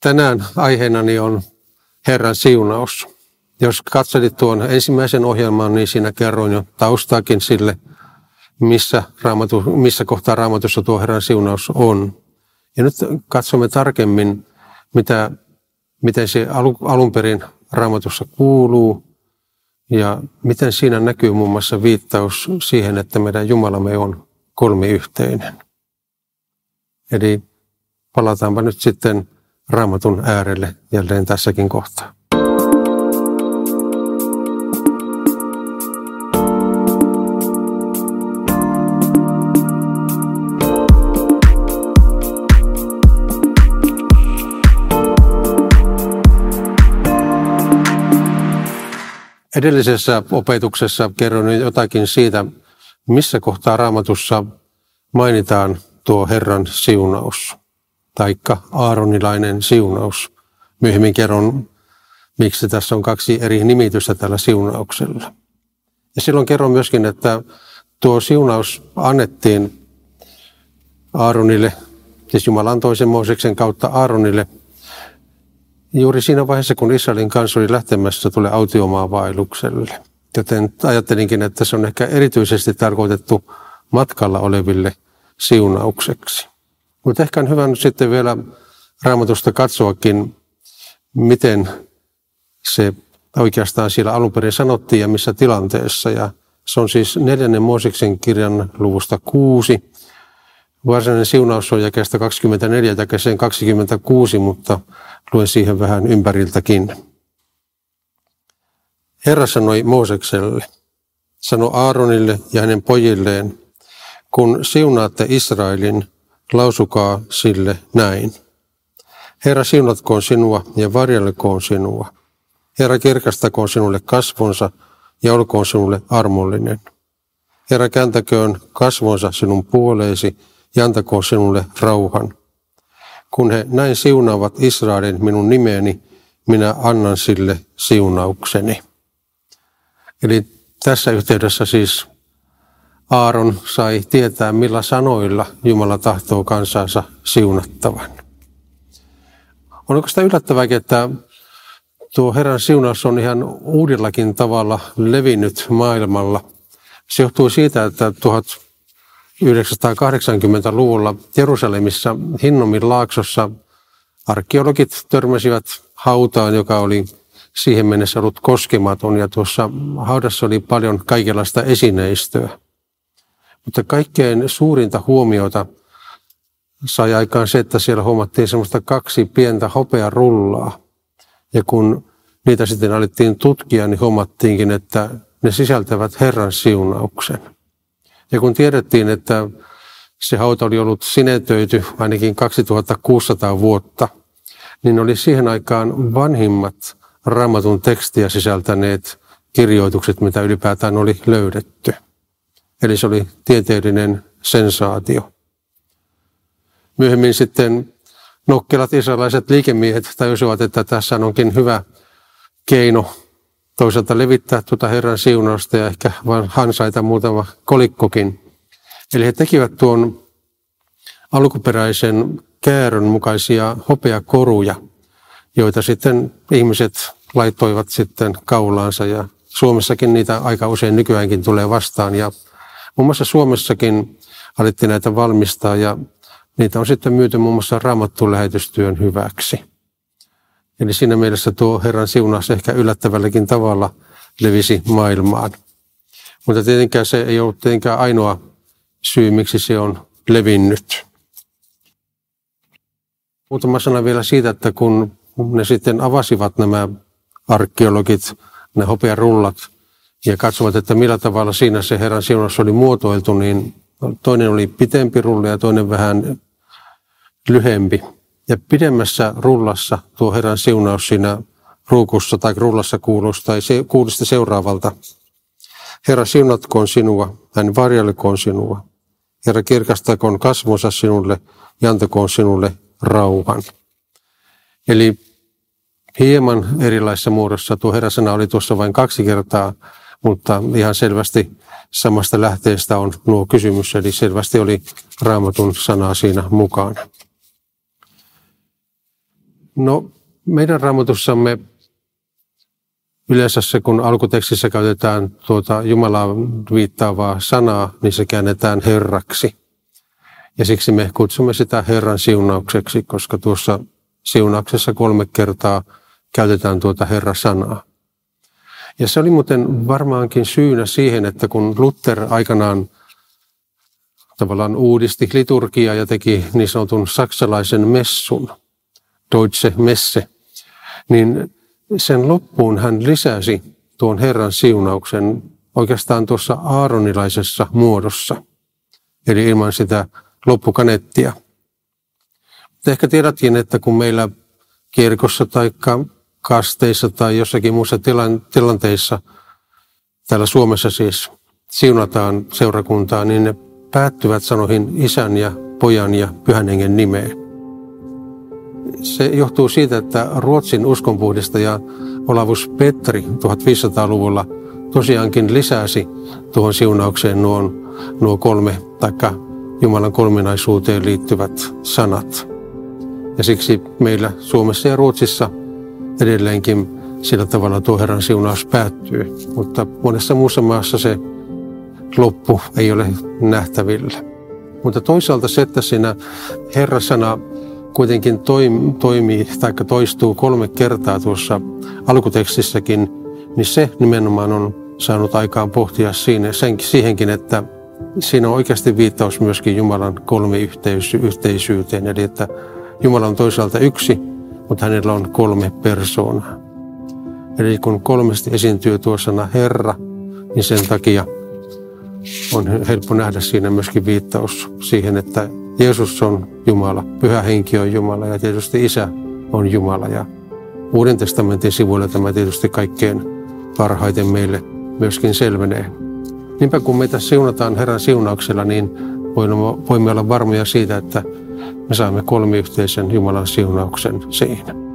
tänään aiheenani on Herran siunaus. Jos katselit tuon ensimmäisen ohjelman, niin siinä kerroin jo taustaakin sille, missä, raamatu, missä kohtaa raamatussa tuo Herran siunaus on. Ja nyt katsomme tarkemmin, mitä, miten se alun perin raamatussa kuuluu ja miten siinä näkyy muun muassa viittaus siihen, että meidän Jumalamme on kolmiyhteinen. Eli palataanpa nyt sitten raamatun äärelle jälleen tässäkin kohtaa. Edellisessä opetuksessa kerroin jotakin siitä, missä kohtaa raamatussa mainitaan tuo Herran siunaus, taikka Aaronilainen siunaus. Myöhemmin kerron, miksi tässä on kaksi eri nimitystä tällä siunauksella. Ja silloin kerron myöskin, että tuo siunaus annettiin Aaronille, siis Jumala antoi sen Mooseksen kautta Aaronille juuri siinä vaiheessa, kun Israelin kanssa oli lähtemässä tulee autiomaan vaellukselle. Joten ajattelinkin, että se on ehkä erityisesti tarkoitettu matkalla oleville siunaukseksi. Mutta ehkä on hyvä nyt sitten vielä raamatusta katsoakin, miten se oikeastaan siellä alun perin sanottiin ja missä tilanteessa. Ja se on siis neljännen Mooseksen kirjan luvusta kuusi. Varsinainen siunaus on jakeesta 24 jakeeseen 26, mutta luen siihen vähän ympäriltäkin. Herra sanoi Moosekselle, sano Aaronille ja hänen pojilleen, kun siunaatte Israelin, lausukaa sille näin. Herra siunatkoon sinua ja varjelkoon sinua. Herra kirkastakoon sinulle kasvonsa ja olkoon sinulle armollinen. Herra kääntäköön kasvonsa sinun puoleesi ja antakoon sinulle rauhan. Kun he näin siunaavat Israelin minun nimeeni, minä annan sille siunaukseni. Eli tässä yhteydessä siis Aaron sai tietää, millä sanoilla Jumala tahtoo kansansa siunattavan. On oikeastaan yllättävääkin, että tuo Herran siunaus on ihan uudellakin tavalla levinnyt maailmalla. Se johtuu siitä, että 1980-luvulla Jerusalemissa Hinnomin laaksossa arkeologit törmäsivät hautaan, joka oli siihen mennessä ollut koskematon ja tuossa haudassa oli paljon kaikenlaista esineistöä. Mutta kaikkein suurinta huomiota sai aikaan se, että siellä huomattiin semmoista kaksi pientä hopearullaa. Ja kun niitä sitten alettiin tutkia, niin huomattiinkin, että ne sisältävät Herran siunauksen. Ja kun tiedettiin, että se hauta oli ollut sinetöity ainakin 2600 vuotta, niin oli siihen aikaan vanhimmat raamatun tekstiä sisältäneet kirjoitukset, mitä ylipäätään oli löydetty. Eli se oli tieteellinen sensaatio. Myöhemmin sitten nokkelat israelaiset liikemiehet tajusivat, että tässä onkin hyvä keino toisaalta levittää tuota Herran siunausta ja ehkä vain hansaita muutama kolikkokin. Eli he tekivät tuon alkuperäisen käärön mukaisia hopeakoruja, joita sitten ihmiset laittoivat sitten kaulaansa ja Suomessakin niitä aika usein nykyäänkin tulee vastaan ja muun muassa Suomessakin alettiin näitä valmistaa ja niitä on sitten myyty muun muassa raamattuun lähetystyön hyväksi. Eli siinä mielessä tuo Herran siunaus ehkä yllättävälläkin tavalla levisi maailmaan. Mutta tietenkään se ei ollut tietenkään ainoa syy, miksi se on levinnyt. Muutama sana vielä siitä, että kun ne sitten avasivat nämä arkeologit, ne hopearullat, ja katsovat, että millä tavalla siinä se Herran siunaus oli muotoiltu, niin toinen oli pitempi rulla ja toinen vähän lyhempi. Ja pidemmässä rullassa tuo Herran siunaus siinä ruukussa tai rullassa kuulusti, tai se, kuulosti seuraavalta. Herra siunatkoon sinua, hän varjelkoon sinua. Herra kirkastakoon kasvonsa sinulle ja antakoon sinulle rauhan. Eli hieman erilaisessa muodossa tuo Herrasana oli tuossa vain kaksi kertaa, mutta ihan selvästi samasta lähteestä on nuo kysymys, eli selvästi oli raamatun sanaa siinä mukana. No, meidän raamatussamme yleensä se, kun alkutekstissä käytetään tuota Jumalaa viittaavaa sanaa, niin se käännetään Herraksi. Ja siksi me kutsumme sitä Herran siunaukseksi, koska tuossa siunauksessa kolme kertaa käytetään tuota Herra-sanaa. Ja se oli muuten varmaankin syynä siihen, että kun Luther aikanaan tavallaan uudisti liturgiaa ja teki niin sanotun saksalaisen messun, Deutsche Messe, niin sen loppuun hän lisäsi tuon Herran siunauksen oikeastaan tuossa aaronilaisessa muodossa, eli ilman sitä loppukanettia. Ehkä tiedätkin, että kun meillä kirkossa tai kasteissa tai jossakin muussa tilanteissa, täällä Suomessa siis siunataan seurakuntaa, niin ne päättyvät sanoihin isän ja pojan ja pyhän hengen nimeen. Se johtuu siitä, että Ruotsin uskonpuhdistaja Olavus Petteri 1500-luvulla tosiaankin lisäsi tuohon siunaukseen nuo, nuo kolme taikka Jumalan kolminaisuuteen liittyvät sanat. Ja siksi meillä Suomessa ja Ruotsissa edelleenkin sillä tavalla tuo Herran siunaus päättyy. Mutta monessa muussa maassa se loppu ei ole nähtävillä. Mutta toisaalta se, että siinä Herrasana kuitenkin toimii tai toistuu kolme kertaa tuossa alkutekstissäkin, niin se nimenomaan on saanut aikaan pohtia siinä, sen, siihenkin, että siinä on oikeasti viittaus myöskin Jumalan kolmiyhteisyyteen, eli että Jumala on toisaalta yksi, mutta hänellä on kolme persoonaa. Eli kun kolmesti esiintyy tuo sana Herra, niin sen takia on helppo nähdä siinä myöskin viittaus siihen, että Jeesus on Jumala, Pyhä Henki on Jumala ja tietysti Isä on Jumala. Ja Uuden testamentin sivuilla tämä tietysti kaikkein parhaiten meille myöskin selvenee. Niinpä kun meitä siunataan Herran siunauksella, niin voimme olla varmoja siitä, että me saamme kolmiyhteisen Jumalan siunauksen siinä.